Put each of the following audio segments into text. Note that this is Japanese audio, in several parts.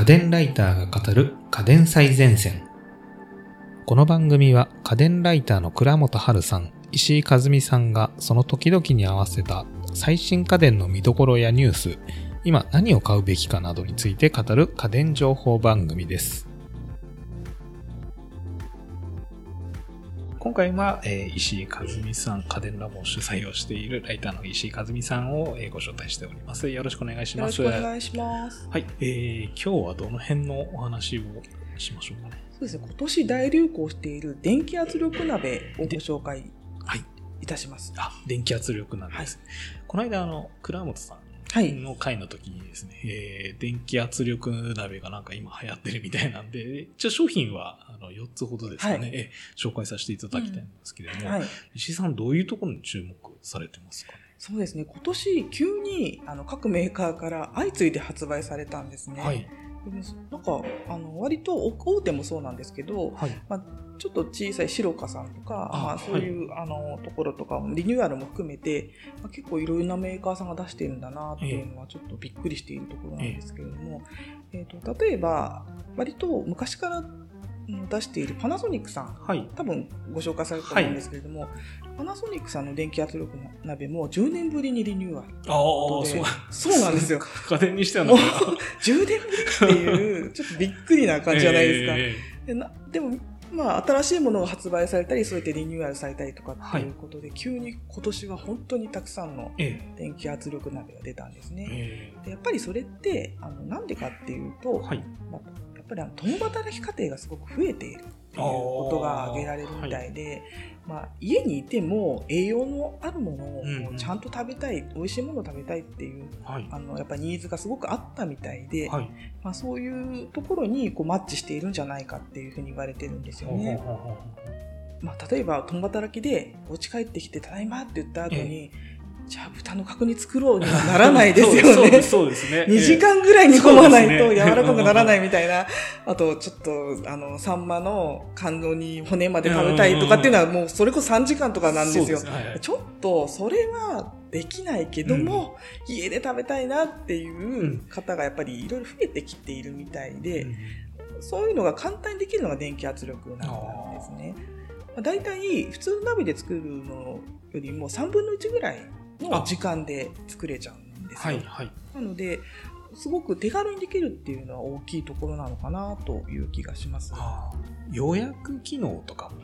家電ライターが語る家電最前線。この番組は家電ライターの倉本春さん、石井和美さんがその時々に合わせた最新家電の見どころやニュース、今何を買うべきかなどについて語る家電情報番組です。今回は、えー石井和美さん、家電ラボを主催をしているライターの石井和美さんを、えーご招待しております。よろしくお願いしよろします。くお願いします。はい、えー今日はどの辺のお話をしましょうかね。そうですね、今年大流行している電気圧力鍋をご紹介はい。いたします。あ、電気圧力なんです。この間、あの、倉本さんはい。の回の時にですね、えー電気圧力鍋がなんか今流行ってるみたいなんで、一応商品はあの4つほどですかね、はいえー紹介させていただきたいんですけれども、はい。石井さんどういうところに注目されてますかね？そうですね、今年急にあの各メーカーから相次いで発売されたんですね。はい。でもなんか、あの、割と大手もそうなんですけど、はい。ちょっと小さいシロカさんとか、あまあ、そういう、あのところとかもリニューアルも含めて、まあ、結構いろいろなメーカーさんが出しているんだなっていうのはちょっとびっくりしているところなんですけれども、えーと例えば割と昔からうん出しているパナソニックさんはい。多分ご紹介されたと思うんですけれども、パナソニックさんの電気圧力鍋も10年ぶりにリニューアルああ、でそう。そうなんですよ。家電にしてはもうなんか10年ぶりっていうちょっとびっくりな感じじゃないですか。えでなでも、まあ、新しいものが発売されたり、そうやってリニューアルされたりとかっていうことで、急に今年は本当にたくさんの電気圧力鍋が出たんですーね。えでやっぱりそれって、あのなんでかっていうと、ーはい。まあぱりあの共働き家庭がすごく増えているっていうことが挙げられるみたいで、まあ、家にいても栄養のあるものうんうんをちゃんと食べたい、美味しいものを食べたいっていうはい。あのやっぱりニーズがすごくあったみたいで、はい。まあ、そういうところにこうマッチしているんじゃないかっていうふうに言われてるんですよね。まあ、例えば共働きでお家帰ってきて「ただいま」って言った後に、じゃあ豚の角煮作ろうにはならないですよねそうです。そうですね。2時間ぐらい煮込まないと柔らかくならないみたいな。あと、ちょっと、あの、サンマの感動に骨まで食べたいとかっていうのはもうそれこそ3時間とかなんですよ。そうねはいはいちょっと、それはできないけども、家で食べたいなっていう方がやっぱりいろいろ増えてきているみたいで、うんそういうのが簡単にできるのが電気圧力鍋なんですね。まあ、大体、普通の鍋で作るのよりも3分の1ぐらいの時間で作れちゃうんですよ。はい。はい。なので、すごく手軽にできるっていうのは大きいところなのかなという気がします。予約機能とかも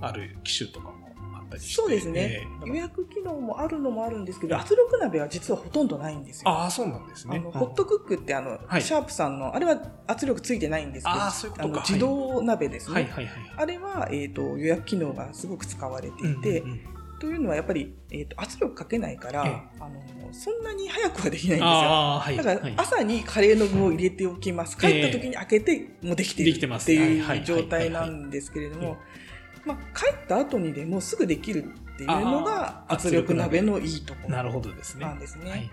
ある機種とかもあったりしてそうですね、えー予約機能もあるのもあるんですけど、圧力鍋は実はほとんどないんですよ。ああそうなんですねあのホットクックってあの、はいシャープさんの、あれは圧力ついてないんですけど、あーそういうことかの自動鍋ですね。はいはいはいあれは、えー、と予約機能がすごく使われていて、うんうんうんというのはやっぱり、えー、と圧力かけないから、えあのそんなに早くはできないんですよ。はいだからはい。朝にカレーの具を入れておきます。帰った時に開けてもうできてるできてます。っていう状態なんですけれども、まあ、帰った後にでもすぐできるっていうのが圧力鍋のいいところなるほどですね。なんですね。はい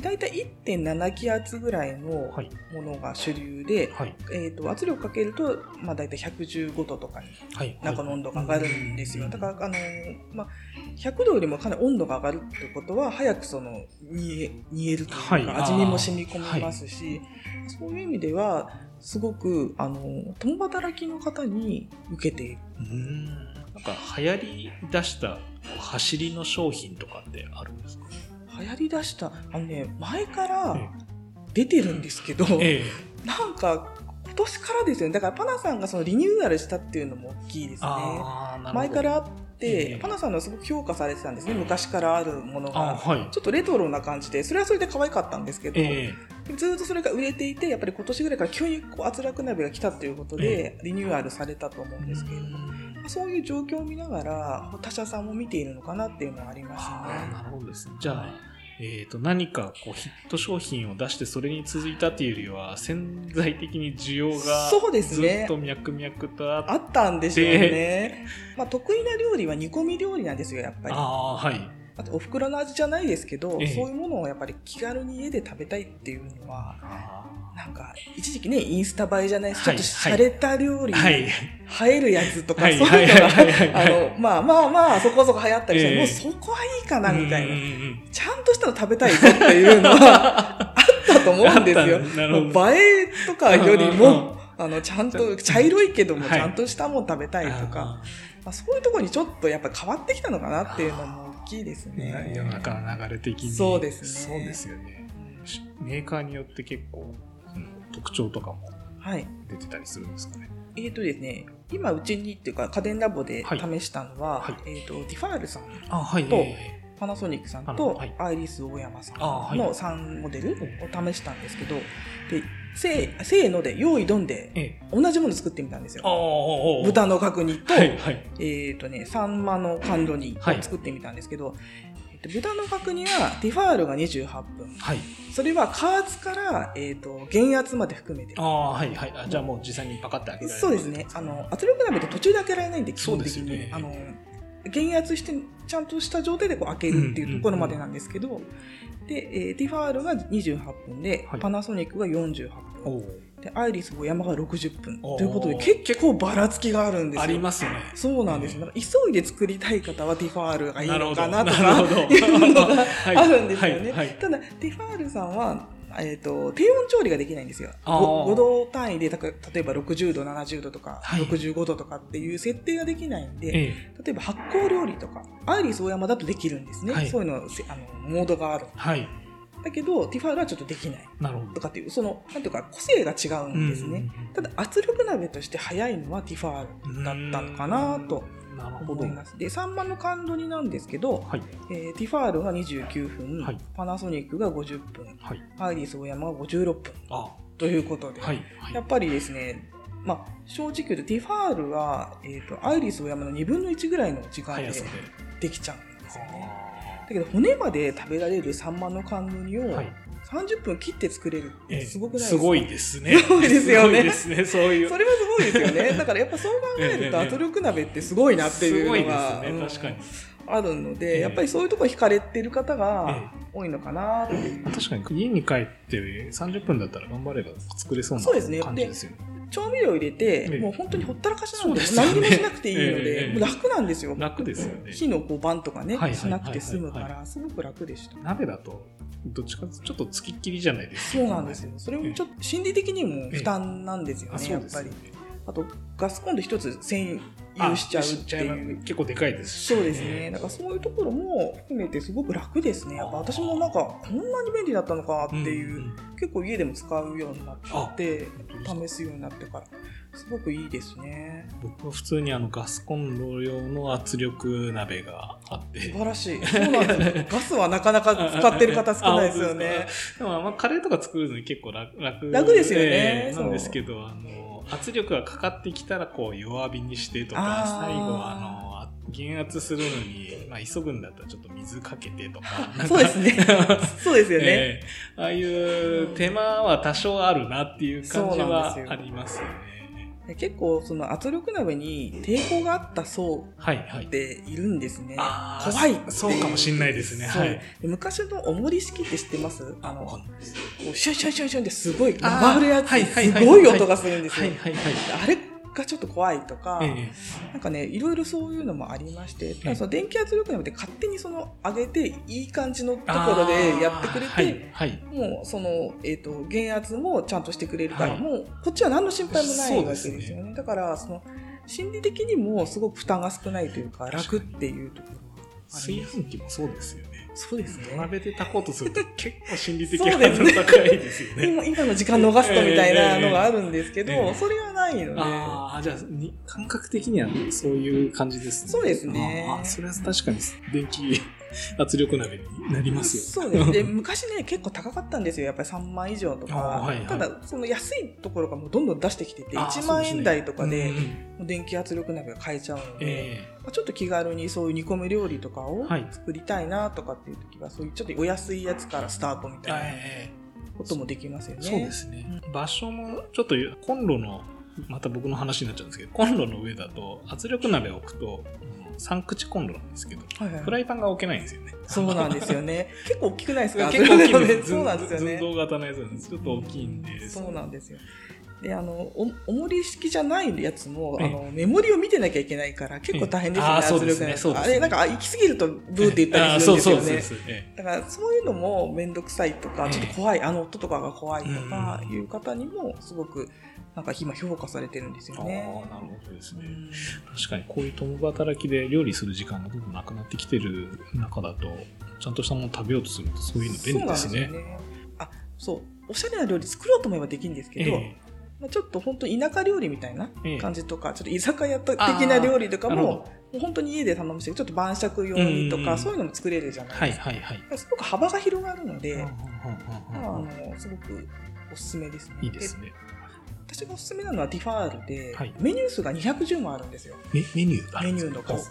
だいたい1.7気圧ぐらいのはい。ものが主流で、はい。えー、と圧力かけると、まあ、だいたい115度とかにはい。中の温度が上がるんですよ。うん。だから、あのーまあ、100度よりもかなり温度が上がるってことは、早くその、煮え、煮えるというか、はい。味見も染み込みますし、そういう意味では、すごく、あのー共働きの方に受けている。うーん。なんか流行り出した走りの商品とかってあるんですか？流行り出した、あのね、前からえ出てるんですけど、えなんか、今年からですよね。だから、パナさんがそのリニューアルしたっていうのも大きいですね。前からあって、ええ。パナさんのはすごく評価されてたんですね。昔からあるものが。あはい。ちょっとレトロな感じで、それはそれで可愛かったんですけど、えずっとそれが売れていて、やっぱり今年ぐらいから急にこう圧力鍋が来たということで、リニューアルされたと思うんですけれども、そういう状況を見ながら、他社さんも見ているのかなっていうのはありますね。なるほどですねじゃあ、えー、と何かこうヒット商品を出してそれに続いたっていうよりは潜在的に需要がそうですずねっと脈々とあってあったんでしょうね。まあ、得意な料理は煮込み料理なんですよ、やっぱり。ああはいあと、お袋の味じゃないですけど、ええそういうものをやっぱり気軽に家で食べたいっていうのは、あなんか、一時期ね、インスタ映えじゃないです。ちょはい。っと洒落た料理、ーはい。映えるやつとか、はい。そういうのが、あの、まあまあまあ、そこそこ流行ったりして、ええ。もうそこはいいかな、みたいな。ちゃんとしたの食べたいぞっていうのは あったと思うんですよ。映えとかよりも、あの、ちゃんと、茶色いけども、はい。ちゃんとしたもん食べたいとか、まあ、そういうところにちょっとやっぱ変わってきたのかなっていうのも大きいですうんね。世の中の流れ的に。そうですね。そうですよね。メーカーによって結構、うん特徴とかもはい。出てたりするんですかね。えーとですね、今うちにっていうか家電ラボではい試したのは、はいえーと、ディファールさん、あ、はいとパナソニックさんとアイリス大山さんの3モデルを試したんですけど、で、せーせーので、用意どんで、ええ。同じもの作ってみたんですあよ。あ、豚の角煮と、はい、はい。えーとね、サンマの甘露煮をはい作ってみたんですけど、えっと豚の角煮はティファールが28分。はい。それは加圧から、えっと減圧まで含めてあ。あ、はい、はい。あじゃあもう実際にパカって開けられるそうですね。あの、圧力鍋って途中で開けられないんで、基本的に。ねあの、減圧して、ちゃんとした状態でこう開けるっていうところまでなんですけど、で、えーティファールが28分で、はいパナソニックが48分。で、アイリス大山が60分。ということで、結構ばらつきがあるんですよ。ありますね。そうなんですよ。だから急いで作りたい方はティファールがいいのかなとか、いうのがはいあるんですよね。はいはいただ、ティファールさんは、えっ、と、低温調理ができないんですよ。あー 5, 度単位で、例えば60度、70度とか、はい65度とかっていう設定ができないんで、ええ。例えば発酵料理とか、アイリスオーヤマだとできるんですね。はいそういうのせあの、モードがある。はい。だけど、ティファールはちょっとできない。と。かっていう、その、なんていうか、個性が違うんですね。ただ、圧力鍋として早いのはティファールだったのかなと。思います。で、サンマの甘露煮なんですけど、はい。えーティファールが29分、はいパナソニックが50分、はい。アイリスオーヤマが56分あということで、はい。はいやっぱりですね、まあ、正直言うとティファールは、えー、とアイリスオーヤマの2分の1ぐらいの時間で。できちゃうんですよね。あだけど骨まで食べられるサンマの甘露煮をーはい。30分切って作れるってええすごくないですか、すごいですね。すごいですよねそういう。それはすごいですよね。だからやっぱそう考えるとええ圧力鍋ってすごいなっていうのが、ね、うん確かに。あるので、ええやっぱりそういうところ惹かれてる方えが多いのかなっていう。確かに家に帰って30分だったら頑張れば作れそうな感じですよね。調味料入れて、ええもう本当にほったらかしなんで、でね何にもしなくていいのええで、え楽なんですよ。楽ですよね火のこう番とかね、しなくて済むかはいら、すごく楽でした。鍋だと、どっちかちょっとつきっきりじゃないですか。そうなんですよ。それもちょっと心理的にも負担なんですよあ、ね、そうですよねやっぱり。あと、ガスコンロ一つ占有しちゃうっていう。結構でかいですしそうですね。だからそういうところも含めてすごく楽ですね。やっぱ私もなんか、こんなに便利だったのかっていう、んん結構家でも使うようになって、試すようになってから、すごくいいですね。僕は普通にあのガスコンロ用の圧力鍋があって。素晴らしい。そうなんですよ。ガスはなかなか使ってる方少ないですよね。でもまあカレーとか作るのに結構楽楽楽ですよねなんですけどあの圧力がかかってきたらこう弱火にしてとか最後はあの減圧するのに、まあ、急ぐんだったらちょっと水かけてとかそうですね。そうですよね。ええああいう手間は多少あるなっていう感じはありますよね。で結構その圧力鍋に抵抗があった層はいはいっ。ているんですね。あー怖いっていそうかもしんないですねはいで昔の重り式って知ってます？あの、シュンシュンシュンシュンってすごい回るやつ、はいはいはいすごい音がするんですよ。はいはいはい。あれがちょっと怖いとか、ええなんかね、いろいろそういうのもありまして、その電気圧力鍋で勝手にその上げていい感じのところでやってくれて、はいはい。もうその、えっ、と、減圧もちゃんとしてくれるから、はいもうこっちは何の心配もないわけですよね。だから、その、心理的にもすごく負担が少ないというか、楽っていうところはあ炊。飯器もそうですよね。そうですね。鍋で炊こうとすると 結構心理的ハードル高いですよね。今今の時間逃すとみたいなのがあるんですけど、ええええそれはないので、ああ、じゃあに、感覚的にはそういう感じですね。そうですねああ、それは確かに電気 圧力鍋になりますよ。そうです。で、昔ね、結構高かったんですよ。やっぱり3万以上とか。はいはいただ、その安いところがもうどんどん出してきてて、あー1万円台とかで電気圧力鍋が買えちゃうのうんで、えまあちょっと気軽にそういう煮込み料理とかをはい作りたいなとかっていう時は、そういうちょっとお安いやつからスタートみえたいなえこともできますよね。そうですね。場所も、ちょっとコンロの、また僕の話になっちゃうんですけど、コンロの上だと圧力鍋を置くと、3口コンロなんですけど、はいはいフライパンが置けないんですよね。そうなんですよね。結構大きくないですか？結構大きいんです。そうなんですよね寸。胴型のやつなんです。ちょっと大きいんで。そうなんですよ。であのお重り式じゃないやつも、ええあのメモリを見てなきゃいけないから結構大変ですよね、圧ですね力ですねあれなんかあ行き過ぎるとブーって言ったりするんですよね。あーそうそうですえだからそういうのも面倒くさいとか、ええちょっと怖い、あの音とかが怖いとかうんいう方にもすごくなんか今評価されてるんですよあね。あ、なるほどですね。うん確かにこういう共働きで料理する時間がどんどんなくなってきてる中だと、ちゃんとしたものを食べようとするとそういうの便利ですね。そう。あ、そう。おしゃれな料理作ろうと思えばできるんですけど、えまあ、ちょっと本当田舎料理みたいなええ感じとか、ちょっと居酒屋的な料理とかも、もう本当に家で頼むし、ちょっと晩酌用にとか、うんそういうのも作れるじゃないはいですか。はいはい。すごく幅が広がるので、すごくおすすめですね。いいですね。私がおすすめなのはティファールで、はい。メニュー数が210もあるんですよ。メメニューメニューの数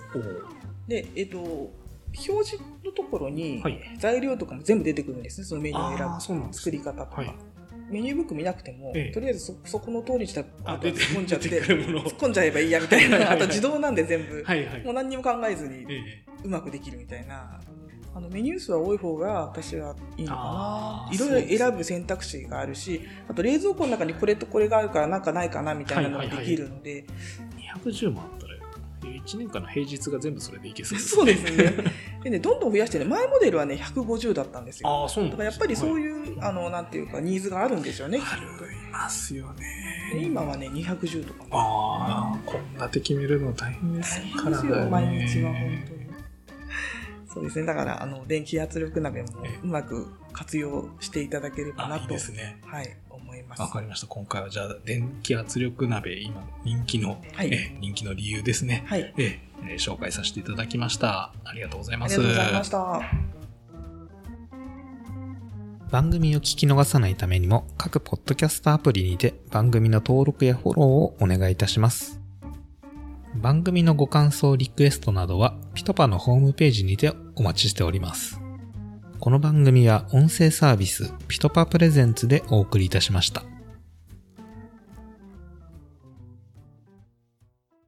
で、えっと、表示のところにはい。材料とかも全部出てくるんですね、そのメニューを選ぶ作り方とか。はい。メニューブック見なくても、ええ。とりあえずそそこの通りにしたら突っ込んじゃって突っ込んじゃえばいいやみたいな。い。あと自動なんで全部、はいはい。もう。何にも考えずにええ。うまくできるみたいなあのメニュー数は多い方が私はいいのかな。いろいろ選ぶ選択肢があるしあと冷蔵庫の中にこれとこれがあるからなんかないかなみたいなのができるので、210もあったら、1年間の平日が全部それでいけそうですそうですね。でねどんどん増やしてね前モデルはね150だったんですよ。ああ、そうなんだからやっぱりそうう。いう、あのなんていうかニーズがあるんですよねあるいますよとね。で今はね210とかも。ああ、こんな手決めるの大変ですからね。毎日は本当に。そうですね。だから、あの、電気圧力鍋もええうまく活用していただければないと、ですね。はい、思います。わかりました。今回はじゃあ、電気圧力鍋、今人気の、はいえ人気の理由ですね。はい。ええ紹介させていただきました。ありがとうございます。ありがとうございました。番組を聞き逃さないためにも、各ポッドキャストアプリにて番組の登録やフォローをお願いいたします。番組のご感想、リクエストなどは、ピトパのホームページにてお待ちしております。この番組は音声サービス、ピトパプレゼンツでお送りいたしました。